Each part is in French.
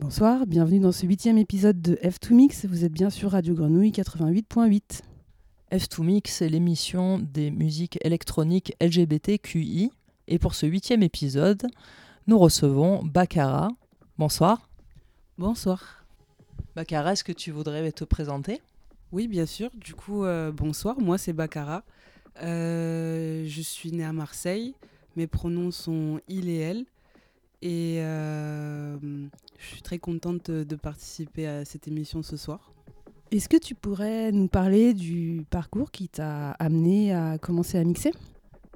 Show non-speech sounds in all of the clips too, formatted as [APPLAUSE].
Bonsoir, bienvenue dans ce huitième épisode de F2Mix. Vous êtes bien sur Radio Grenouille 88.8. F2Mix, c'est l'émission des musiques électroniques LGBTQI. Et pour ce huitième épisode, nous recevons Baccara. Bonsoir. Bonsoir. Baccara, est-ce que tu voudrais te présenter? Oui, bien sûr. Du coup, euh, bonsoir. Moi, c'est Baccara. Euh, je suis née à Marseille. Mes pronoms sont il et elle. Et euh, je suis très contente de participer à cette émission ce soir. Est-ce que tu pourrais nous parler du parcours qui t'a amené à commencer à mixer?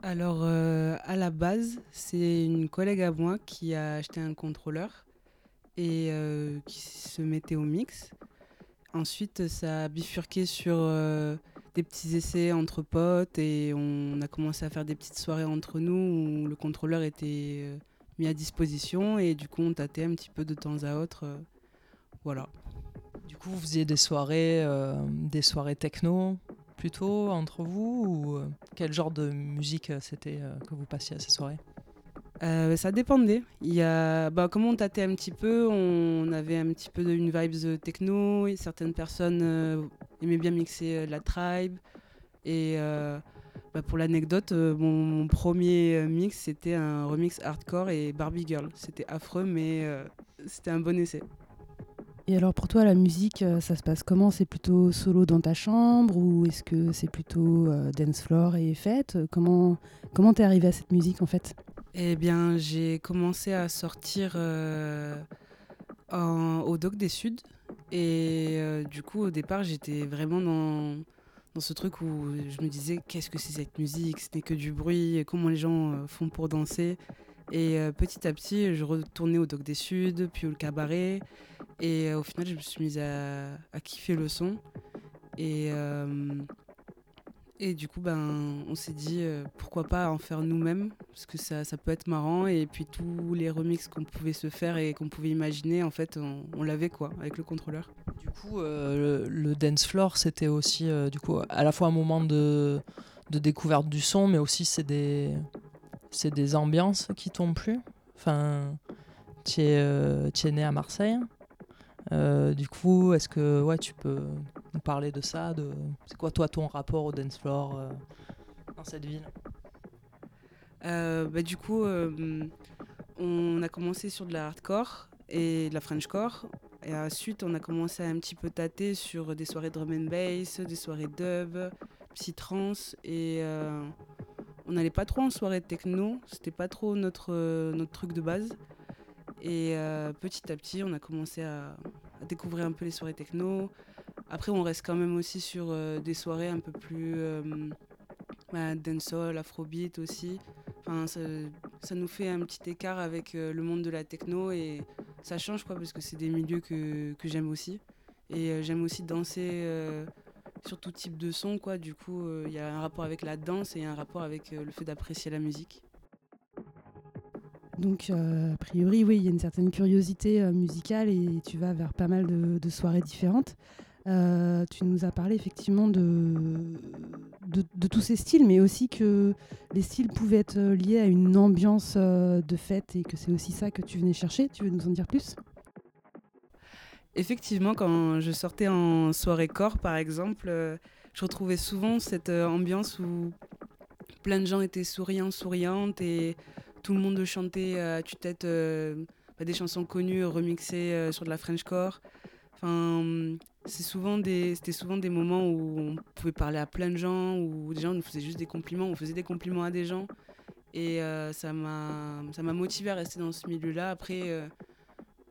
Alors, euh, à la base, c'est une collègue à moi qui a acheté un contrôleur et euh, qui se mettait au mix. Ensuite, ça a bifurqué sur des petits essais entre potes et on a commencé à faire des petites soirées entre nous où le contrôleur était mis à disposition et du coup on tâtait un petit peu de temps à autre. Euh, voilà. Du coup, vous faisiez des soirées, euh, des soirées techno plutôt entre vous ou euh, quel genre de musique c'était que vous passiez à ces soirées? Ça dépendait. Il y a, bah, comme on tâtait un petit peu, on avait un petit peu une vibes techno. Et certaines personnes aimaient bien mixer la tribe. Et bah, pour l'anecdote, euh, mon, premier euh, mix, c'était un remix hardcore et Barbie Girl. C'était affreux, mais euh, c'était un bon essai. Et alors pour toi, la musique, ça se passe comment? C'est plutôt solo dans ta chambre ou est-ce que c'est plutôt dance floor et fête? Comment comment t'es arrivé à cette musique en fait? Eh bien, j'ai commencé à sortir au Doc des Suds et du coup au départ j'étais vraiment dans dans ce truc où je me disais qu'est-ce que c'est cette musique, c'était que du bruit, comment les gens euh, font pour danser. Et euh, petit à petit, je retournais au Doc des Suds, puis au cabaret. Et euh, au final, je me suis mise à, à kiffer le son. Et, et du coup, ben, on s'est dit pourquoi pas en faire nous-mêmes, parce que ça, ça, peut être marrant. Et puis tous les remixes qu'on pouvait se faire et qu'on pouvait imaginer, en fait, on, l'avait quoi, avec le contrôleur. Du coup, euh, le, dance floor, c'était aussi euh, du coup à la fois un moment de, découverte du son, mais aussi c'est des c'est des ambiances qui t'ont plu. Enfin, tu es, euh, es, né à Marseille. du coup, est-ce que ouais, tu peux nous parler de ça de... C'est quoi toi ton rapport au dance floor dans cette ville? Bah, Du coup, on a commencé sur de la hardcore et de la frenchcore. Et ensuite, on a commencé à un petit peu tâter sur des soirées drum and bass, des soirées dub, psy-trance. Et euh, on n'allait pas trop en soirée techno. C'était pas trop notre, euh, truc de base. Et euh, petit à petit, on a commencé à, découvrir un peu les soirées techno. Après, on reste quand même aussi sur des soirées un peu plus bah, dancehall, afrobeat aussi. Enfin, ça, nous fait un petit écart avec le monde de la techno et ça change quoi parce que c'est des milieux que, que j'aime aussi. Et euh, j'aime aussi danser euh, sur tout type de son quoi. Du coup il euh, y a un rapport avec la danse et un rapport avec le fait d'apprécier la musique. Donc a priori oui il y a une certaine curiosité musicale et tu vas vers pas mal de soirées différentes euh, tu nous as parlé effectivement de, de, tous ces styles, mais aussi que les styles pouvaient être liés à une ambiance euh, de fête et que c'est aussi ça que tu venais chercher. Tu veux nous en dire plus? Effectivement, quand je sortais en soirée corps, par exemple, euh, je retrouvais souvent cette ambiance où plein de gens étaient souriants, souriantes et tout le monde chantait à tue-tête bah, des chansons connues remixées sur de la Frenchcore. Enfin, c'était souvent des moments où on pouvait parler à plein de gens, où des gens nous faisaient juste des compliments, on faisait des compliments à des gens. Et euh, ça m'a, ça m'a motivé à rester dans ce milieu-là. Après, euh,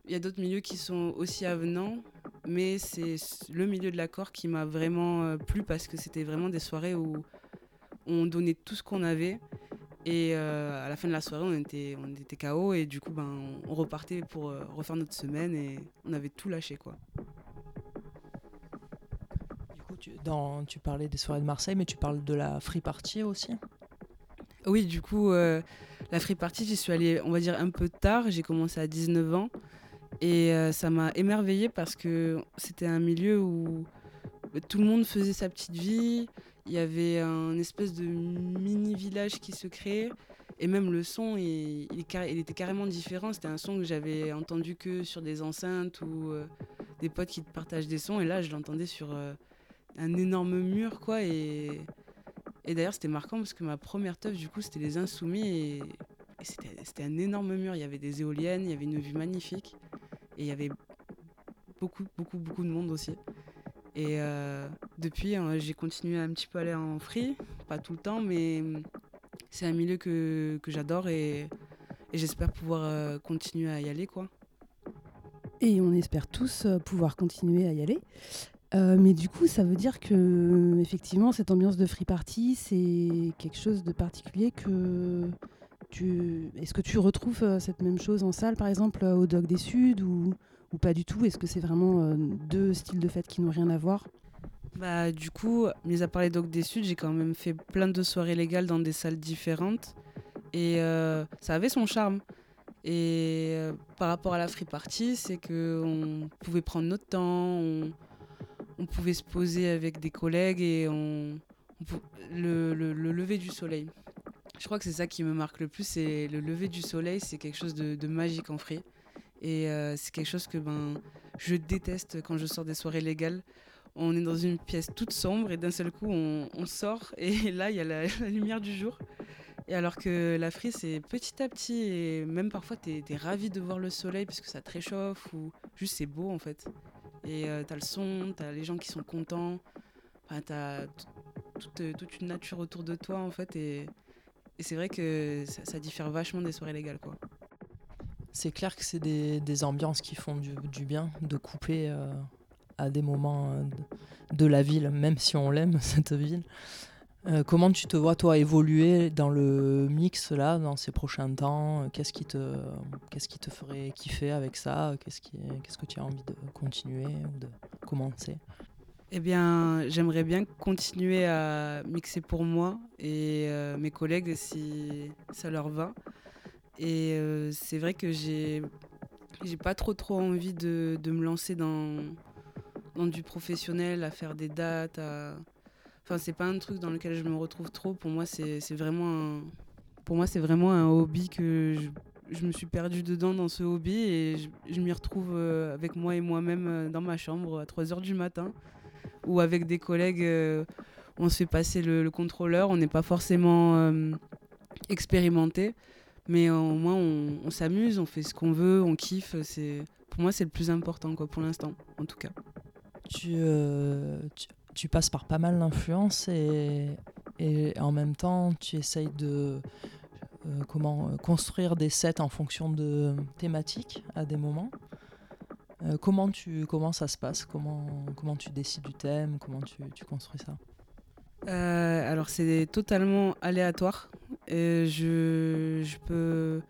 il y a d'autres milieux qui sont aussi avenants, mais c'est le milieu de l'accord qui m'a vraiment euh, plu parce que c'était vraiment des soirées où on donnait tout ce qu'on avait. Et à la fin de la soirée, on était, on était KO et du coup, ben, on repartait pour refaire notre semaine et on avait tout lâché, quoi tu, parlais des soirées de Marseille, mais tu parles de la free party aussi Oui, du coup, euh, la free party, j'y suis allée, on va dire, un peu tard. J'ai commencé à 19 ans. Et euh, ça m'a émerveillée parce que c'était un milieu où tout le monde faisait sa petite vie. Il y avait un espèce de mini village qui se créait. et même le son, il, était carrément différent. C'était un son que j'avais entendu que sur des enceintes ou euh, des potes qui partagent des sons. Et là, je l'entendais sur un énorme mur, quoi. Et, et d'ailleurs, c'était marquant parce que ma première teuf, du coup, c'était les Insoumis. Et, c'était un énorme mur. Il y avait des éoliennes, il y avait une vue magnifique. Et il y avait beaucoup, beaucoup, beaucoup de monde aussi. Et euh, depuis, hein, j'ai continué un petit peu à aller en free, pas tout le temps, mais c'est un milieu que, j'adore et, et j'espère pouvoir euh, continuer à y aller. quoi. Et on espère tous euh, pouvoir continuer à y aller. Mais du coup, ça veut dire que effectivement, cette ambiance de free party, c'est quelque chose de particulier que. Est-ce que tu retrouves cette même chose en salle, par exemple, au Dog des Suds ou, ou pas du tout? Est-ce que c'est vraiment deux styles de fête qui n'ont rien à voir? Bah, du coup, mis à part les Docs des Suds, j'ai quand même fait plein de soirées légales dans des salles différentes. Et euh, ça avait son charme. Et euh, par rapport à la free party, c'est qu'on pouvait prendre notre temps, pouvait se poser avec des collègues et on, le, lever du soleil. Je crois que c'est ça qui me marque le plus, c'est le lever du soleil, c'est quelque chose de, magique en free. Et euh, c'est quelque chose que ben, je déteste quand je sors des soirées légales on est dans une pièce toute sombre et d'un seul coup on, sort [LAUGHS] et là il y a la, lumière du jour. Et alors que la frise c'est petit à petit et même parfois tu es, ravi de voir le soleil parce que ça te réchauffe ou juste c'est beau en fait. Et euh, tu as le son, tu as les gens qui sont contents, enfin, tu as toute, une nature autour de toi en fait et, c'est vrai que ça, diffère vachement des soirées légales quoi. C'est clair que c'est des, ambiances qui font du, bien de couper. Euh, à des moments euh, de, la ville, même si on l'aime, [LAUGHS] cette ville. Euh, comment tu te vois, toi, évoluer dans le mix, là, dans ces prochains temps? Qu'est-ce qui, te, qu'est-ce qui te ferait kiffer avec ça? Qu'est-ce, qui, qu'est-ce que tu as envie de continuer ou de commencer? Eh bien, j'aimerais bien continuer à mixer pour moi et euh, mes collègues si ça leur va. Et c'est vrai que j'ai, j'ai pas trop trop envie de, de me lancer dans, dans du professionnel, à faire des dates. À... Enfin, c'est pas un truc dans lequel je me retrouve trop. Pour moi, c'est vraiment, un... pour moi, c'est vraiment un hobby que je, je, me suis perdue dedans dans ce hobby et je, m'y retrouve euh, avec moi et moi-même euh, dans ma chambre à 3 h du matin ou avec des collègues. Euh, on se fait passer le, contrôleur, on n'est pas forcément expérimenté, mais au moins on, on s'amuse, on fait ce qu'on veut, on kiffe. C'est pour moi c'est le plus important quoi pour l'instant en tout cas. Tu, tu, passes par pas mal d'influences et, en même temps, tu essayes de euh, comment euh, construire des sets en fonction de thématiques à des moments. comment, tu, comment ça se passe? Comment, comment tu décides du thème? Comment tu, tu construis ça? Alors, c'est totalement aléatoire. Et je, je peux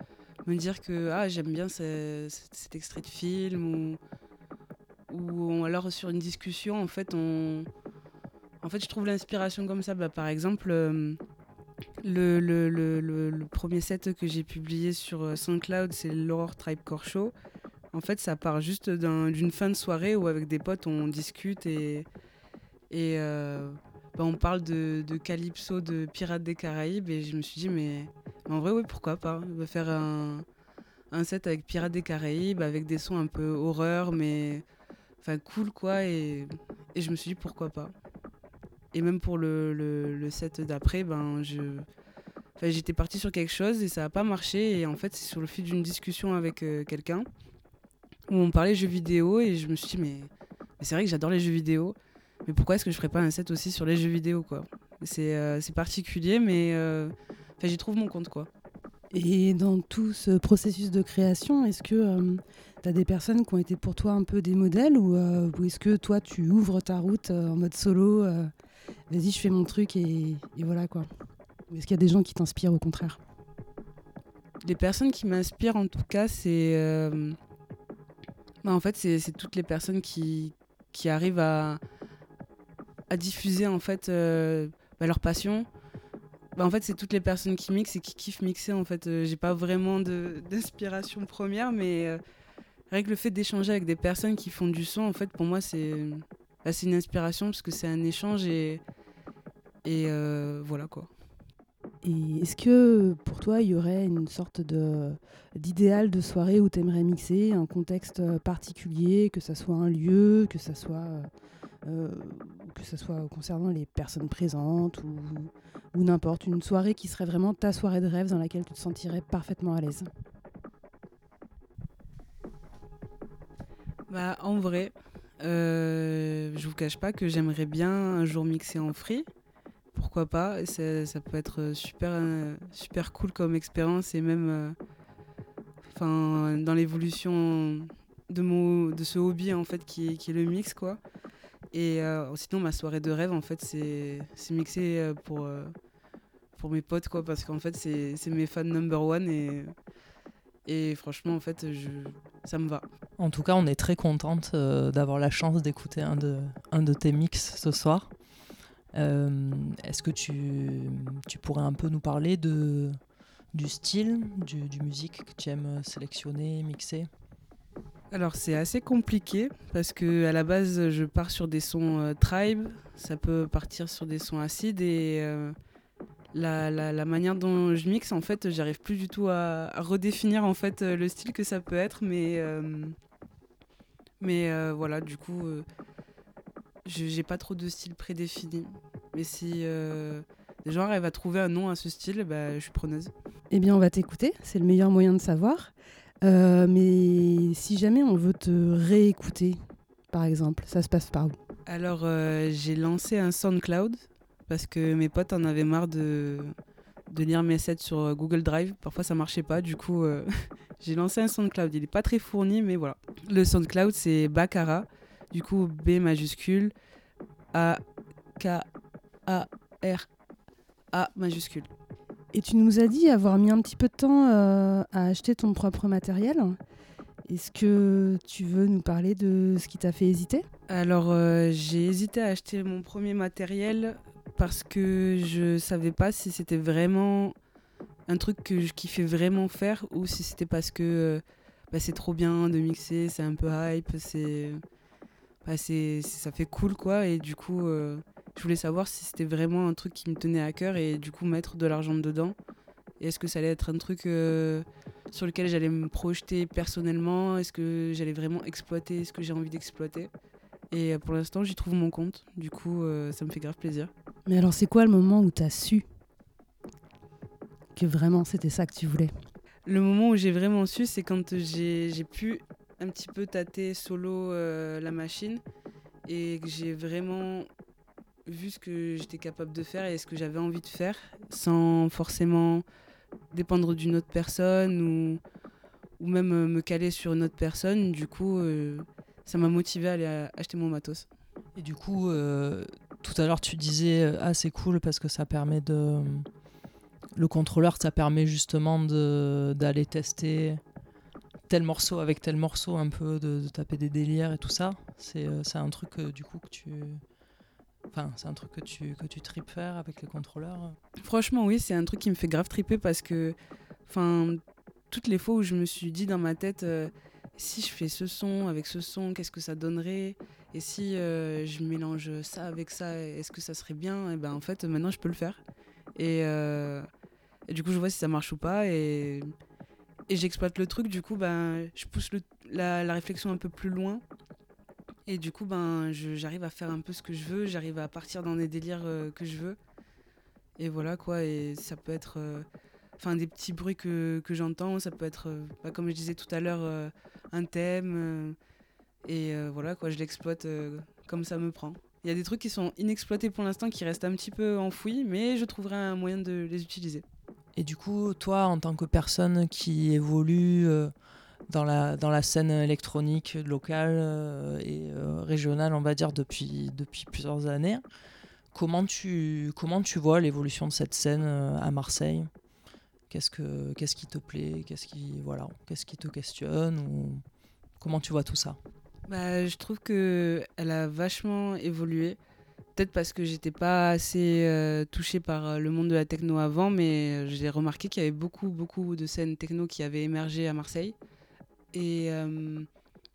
me dire que ah, j'aime bien cet extrait de film ou ou alors sur une discussion, en fait, on, en fait, je trouve l'inspiration comme ça. Bah, par exemple, euh, le, premier set que j'ai publié sur euh, SoundCloud, c'est l'Horror Tribe Core Show. En fait, ça part juste d'une fin de soirée où avec des potes on discute et, euh, bah, on parle de, de, Calypso, de Pirates des Caraïbes. Et je me suis dit, mais, en vrai, oui, pourquoi pas? On va faire un, un set avec Pirates des Caraïbes, avec des sons un peu horreur, mais enfin cool quoi et, je me suis dit pourquoi pas. Et même pour le, le, set d'après ben je enfin, j'étais partie sur quelque chose et ça n'a pas marché. Et en fait c'est sur le fil d'une discussion avec euh, quelqu'un où on parlait jeux vidéo et je me suis dit mais, c'est vrai que j'adore les jeux vidéo mais pourquoi est-ce que je ferais pas un set aussi sur les jeux vidéo quoi? C'est euh, particulier mais euh, j'y trouve mon compte quoi et dans tout ce processus de création est-ce que tu as des personnes qui ont été pour toi un peu des modèles ou, euh, est-ce que toi tu ouvres ta route euh, en mode solo euh, Vas-y, je fais mon truc et, voilà quoi. Ou est-ce qu'il y a des gens qui t'inspirent au contraire? Les personnes qui m'inspirent en tout cas, c'est. Bah, en fait, c'est toutes les personnes qui, arrivent à, à diffuser en fait bah, leur passion. Bah, en fait, c'est toutes les personnes qui mixent et qui kiffent mixer. En fait, j'ai pas vraiment [LAUGHS] d'inspiration première, mais Rien que le fait d'échanger avec des personnes qui font du son, en fait, pour moi, c'est bah, une inspiration parce que c'est un échange et, et euh, voilà quoi. Et est-ce que pour toi, il y aurait une sorte d'idéal de soirée où tu aimerais mixer un contexte particulier, que ça soit un lieu, que ça soit euh, ce soit concernant les personnes présentes ou, n'importe, une soirée qui serait vraiment ta soirée de rêve dans laquelle tu te sentirais parfaitement à l'aise? Bah, En vrai, euh, je vous cache pas que j'aimerais bien un jour mixer en free. Pourquoi pas ça, peut être super, euh, super cool comme expérience et même euh, enfin dans l'évolution de, mon, de ce hobby en fait qui, qui est le mix quoi. Et euh, sinon, ma soirée de rêve, en fait, c'est mixé euh, pour, euh, pour mes potes, quoi, parce qu'en fait, c'est mes fans number one et, et franchement, en fait, je, ça me va. En tout cas, on est très contente d'avoir la chance d'écouter un de, un de tes mix ce soir. Est-ce que tu, tu pourrais un peu nous parler de, du style, du, musique que tu aimes sélectionner, mixer? Alors c'est assez compliqué parce que à la base je pars sur des sons euh, tribe, ça peut partir sur des sons acides et euh, la, la, manière dont je mixe en fait j'arrive plus du tout à, redéfinir en fait euh, le style que ça peut être. Mais mais voilà du coup j'ai pas trop de style prédéfini mais si les gens arrivent à trouver un nom à ce style bah, je suis preneuse. Eh bien on va t'écouter, c'est le meilleur moyen de savoir. Euh, mais si jamais on veut te réécouter, par exemple, ça se passe par où? Alors, euh, j'ai lancé un SoundCloud parce que mes potes en avaient marre de, de lire mes sets sur euh, Google Drive. Parfois, ça marchait pas. Du coup, [LAUGHS] j'ai lancé un SoundCloud. Il n'est pas très fourni, mais voilà. Le SoundCloud, c'est Bakara. Du coup, B majuscule, A, K, A, R, A majuscule. Et tu nous as dit avoir mis un petit peu de temps euh, à acheter ton propre matériel. Est-ce que tu veux nous parler de ce qui t'a fait hésiter? Alors, euh, j'ai hésité à acheter mon premier matériel parce que je savais pas si c'était vraiment un truc que je kiffais vraiment faire ou si c'était parce que euh, bah, c'est trop bien de mixer, c'est un peu hype, c'est bah, ça fait cool quoi. Et du coup, je voulais savoir si c'était vraiment un truc qui me tenait à cœur et du coup mettre de l'argent dedans. Et est-ce que ça allait être un truc euh, sur lequel j'allais me projeter personnellement? Est-ce que j'allais vraiment exploiter ce que j'ai envie d'exploiter? Et euh, pour l'instant, j'y trouve mon compte. Du coup, euh, ça me fait grave plaisir. Mais alors, c'est quoi le moment où tu as su que vraiment c'était ça que tu voulais? Le moment où j'ai vraiment su, c'est quand j'ai pu un petit peu tâter solo la machine et que j'ai vraiment vu ce que j'étais capable de faire et ce que j'avais envie de faire sans forcément dépendre d'une autre personne ou, ou même euh, me caler sur une autre personne. Du coup, euh, ça m'a motivé à aller acheter mon matos. Et du coup, euh, tout à l'heure, tu disais Ah, c'est cool parce que ça permet de. Le contrôleur, ça permet justement d'aller tester tel morceau avec tel morceau, un peu de, taper des délires et tout ça. C'est un truc, du coup, que tu Enfin, c'est un truc que tu, que tu tripes faire avec les contrôleurs Franchement, oui, c'est un truc qui me fait grave triper parce que, enfin, toutes les fois où je me suis dit dans ma tête, euh, si je fais ce son avec ce son, qu'est-ce que ça donnerait? Et si euh, je mélange ça avec ça, est-ce que ça serait bien? Et ben en fait, maintenant, je peux le faire. Et, euh, du coup, je vois si ça marche ou pas et, et j'exploite le truc. Du coup, ben, je pousse la, réflexion un peu plus loin et du coup, ben, j'arrive à faire un peu ce que je veux, j'arrive à partir dans des délires euh, que je veux. Et voilà quoi, et ça peut être euh, enfin des petits bruits que, que j'entends, ça peut être, euh, bah, comme je disais tout à l'heure, un thème. et voilà quoi, je l'exploite comme ça me prend. Il y a des trucs qui sont inexploités pour l'instant, qui restent un petit peu enfouis, mais je trouverai un moyen de les utiliser. Et du coup, toi, en tant que personne qui évolue dans la, dans la scène électronique locale euh, et euh, régionale, on va dire, depuis, depuis plusieurs années. Comment tu, comment tu vois l'évolution de cette scène euh, à Marseille? Qu'est-ce, que, qu'est-ce qui te plaît? Qu'est-ce qui, voilà, qu'est-ce qui te questionne ou... Comment tu vois tout ça? Bah, Je trouve qu'elle a vachement évolué. Peut-être parce que j'étais pas assez touchée par le monde de la techno avant, mais j'ai remarqué qu'il y avait beaucoup, beaucoup de scènes techno qui avaient émergé à Marseille. Et euh,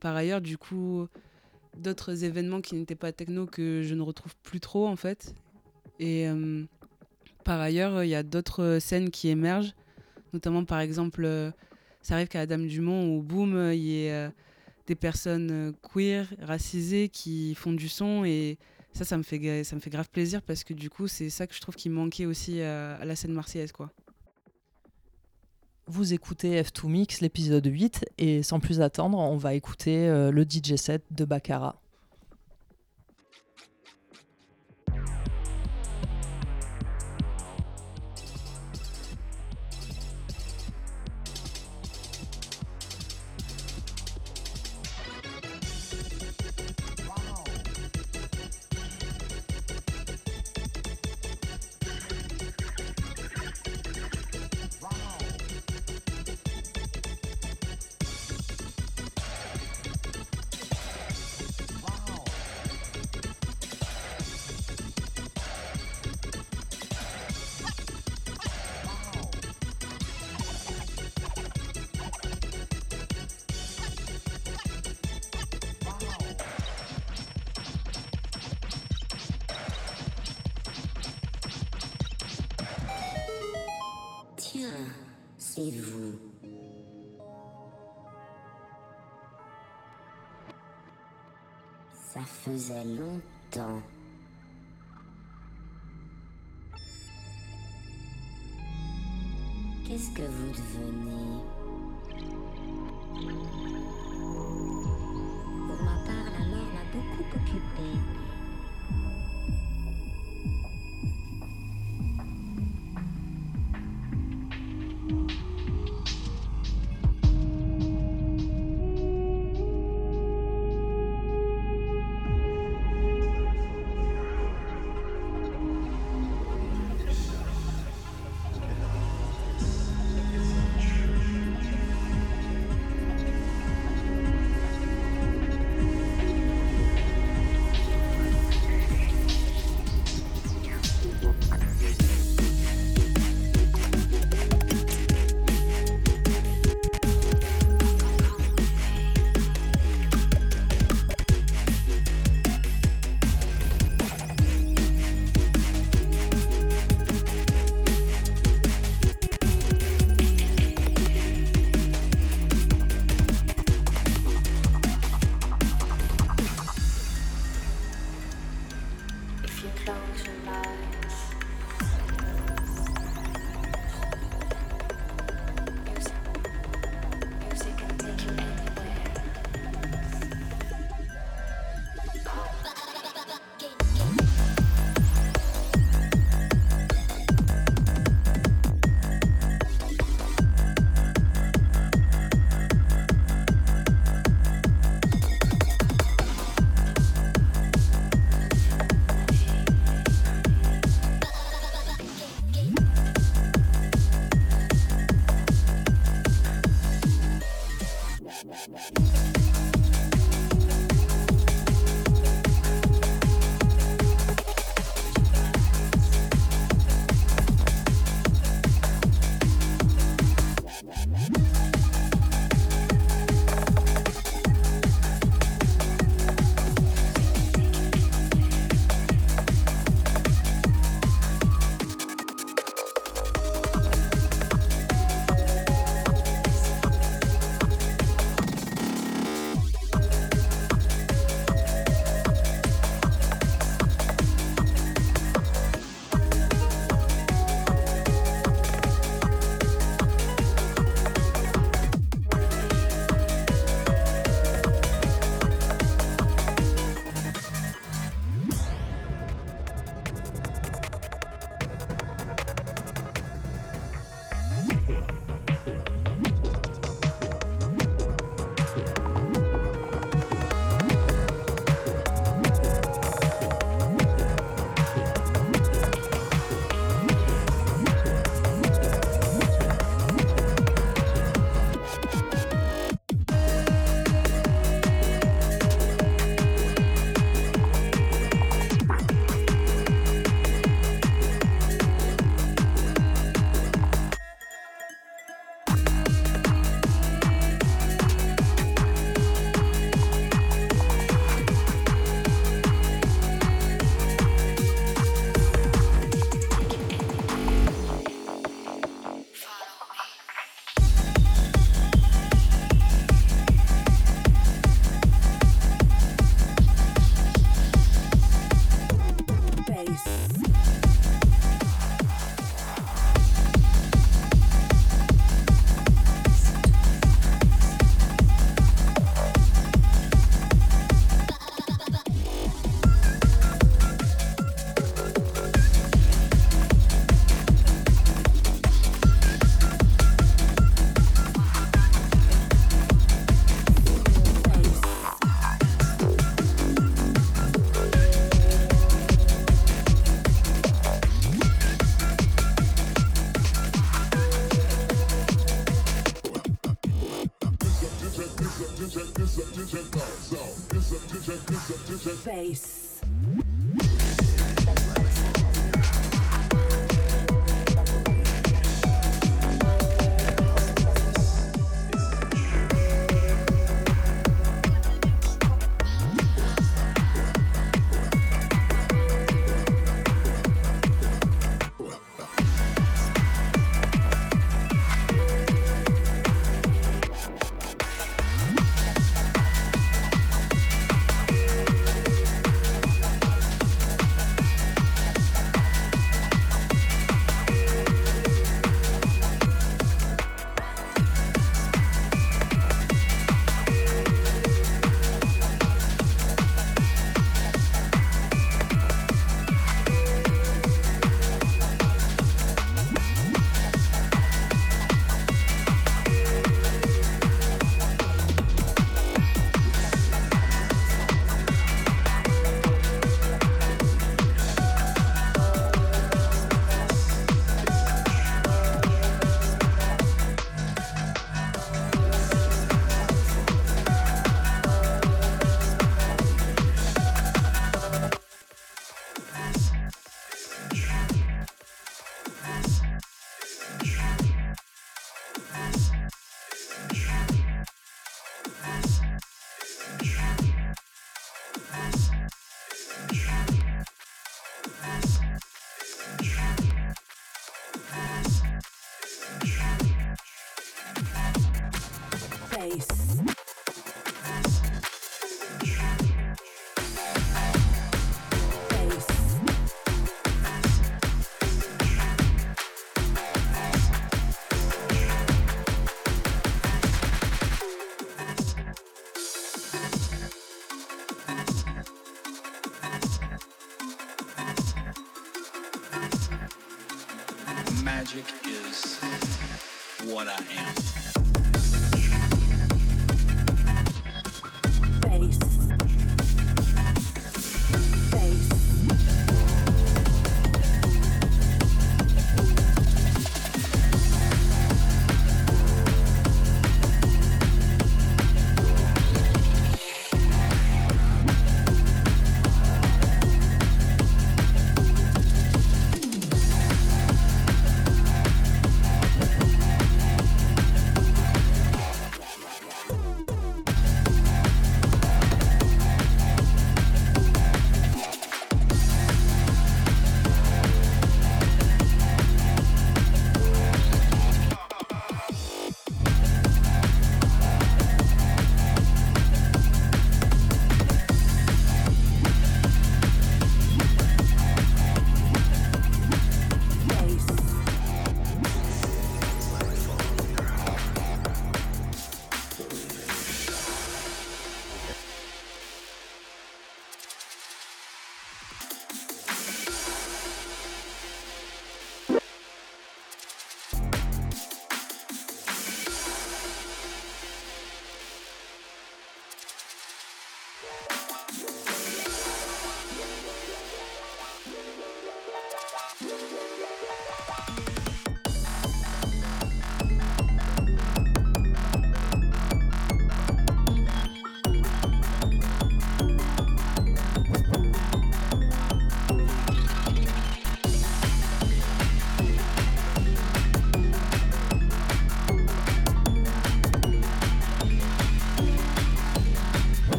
par ailleurs, du coup, d'autres événements qui n'étaient pas techno que je ne retrouve plus trop en fait. Et euh, Par ailleurs, il y a d'autres scènes qui émergent, notamment par exemple, ça arrive qu'à la Dame du Mont, où boum, il y ait des personnes queer, racisées, qui font du son et ça, ça me fait, ça grave plaisir parce que du coup, c'est ça que je trouve qui manquait aussi à, la scène marseillaise, quoi. Vous écoutez F2 Mix, l'épisode 8, et sans plus attendre, on va écouter euh, le DJ set de Baccarat.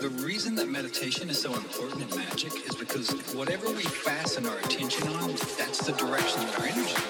The reason that meditation is so important in magic is because whatever we fasten our attention on, that's the direction that our energy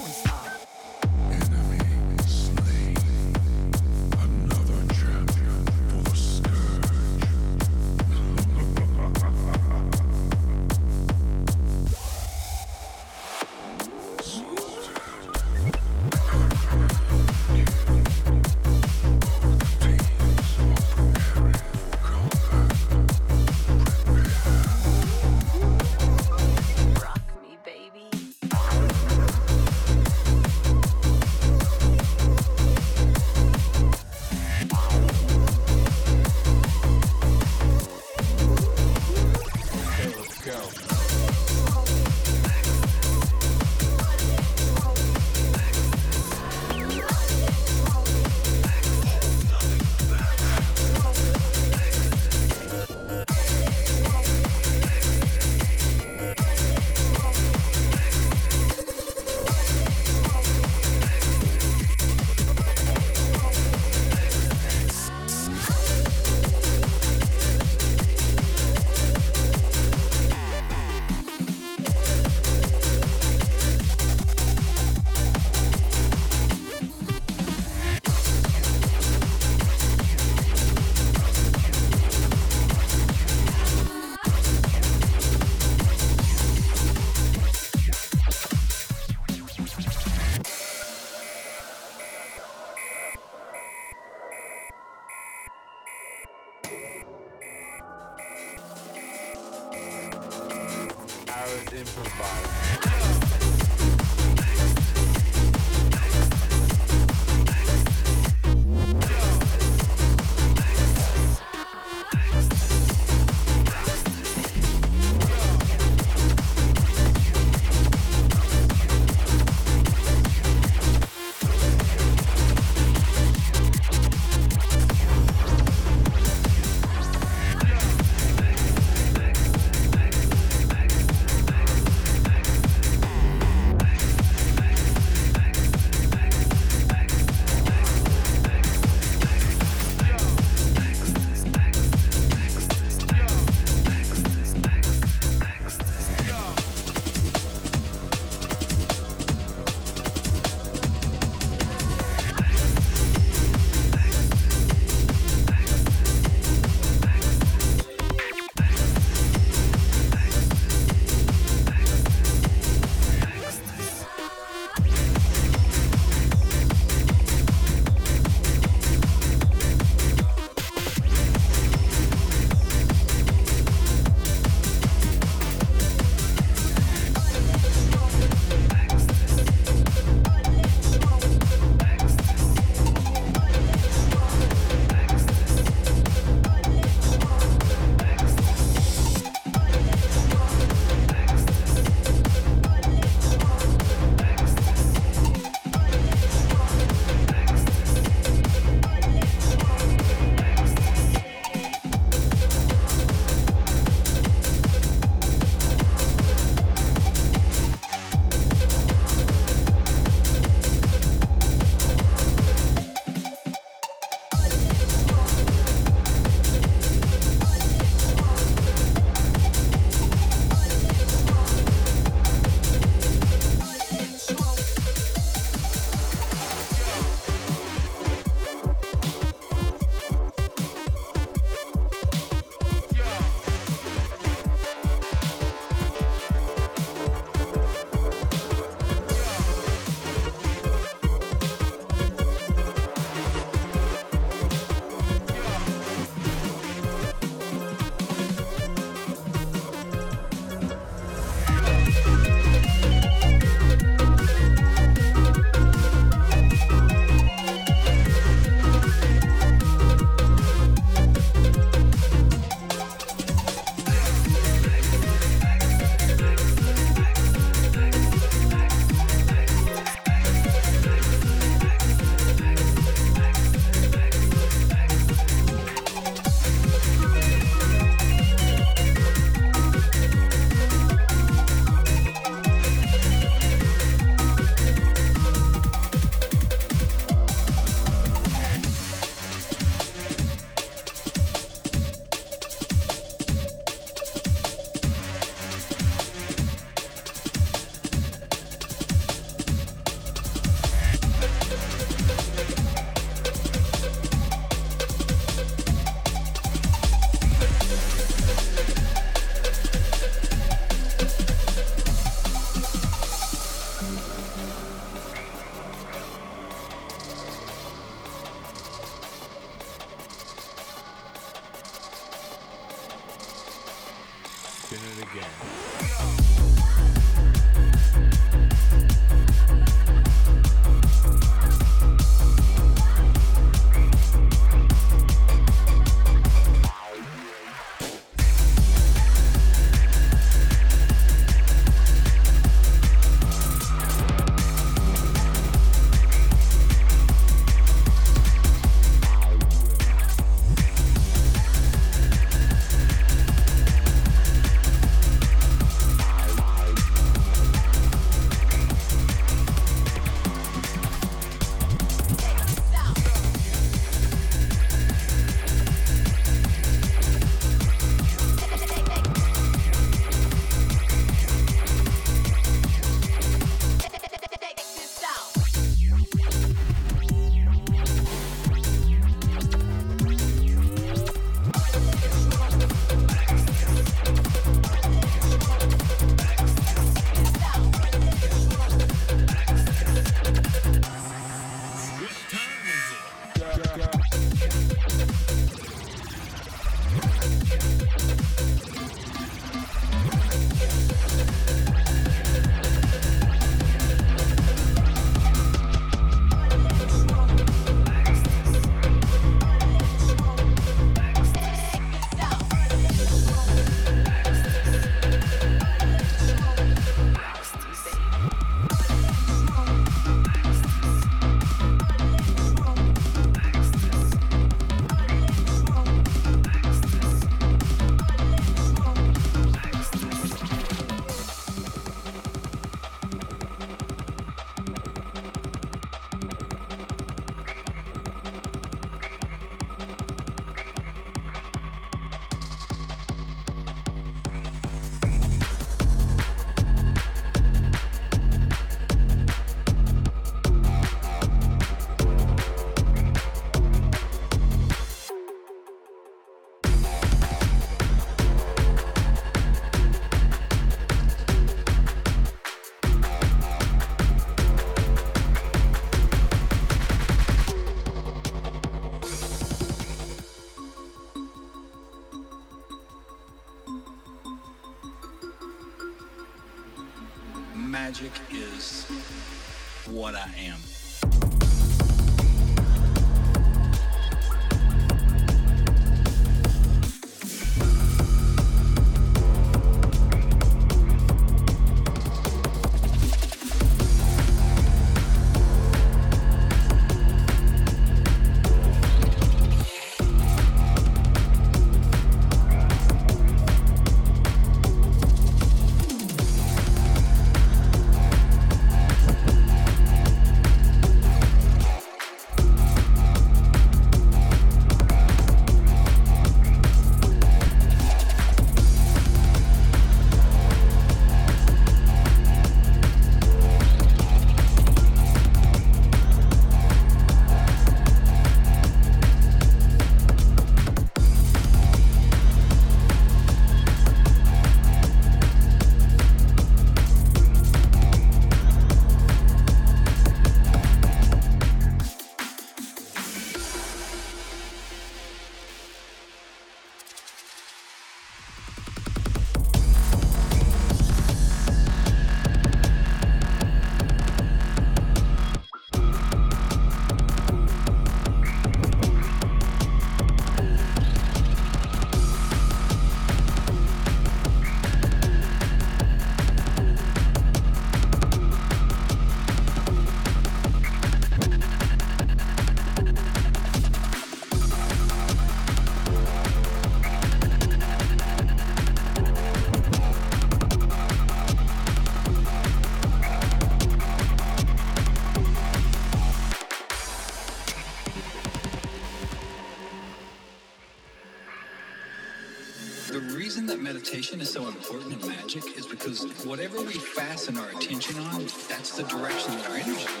Whatever we fasten our attention on, that's the direction that our energy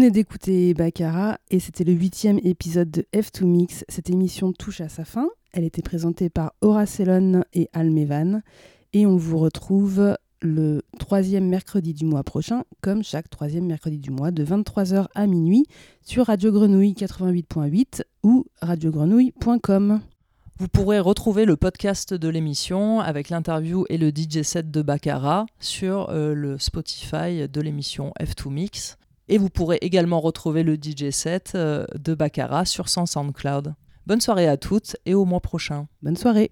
venez d'écouter Baccara et c'était le huitième épisode de F2 Mix. Cette émission touche à sa fin. Elle était présentée par Elon et Almevan. Et on vous retrouve le troisième mercredi du mois prochain, comme chaque troisième mercredi du mois, de 23h à minuit, sur Radio Grenouille 88.8 ou radiogrenouille.com. Vous pourrez retrouver le podcast de l'émission avec l'interview et le DJ set de Baccara sur euh, le Spotify de l'émission F2 Mix. Et vous pourrez également retrouver le DJ set euh, de Baccara sur son SoundCloud. Bonne soirée à toutes et au mois prochain. Bonne soirée.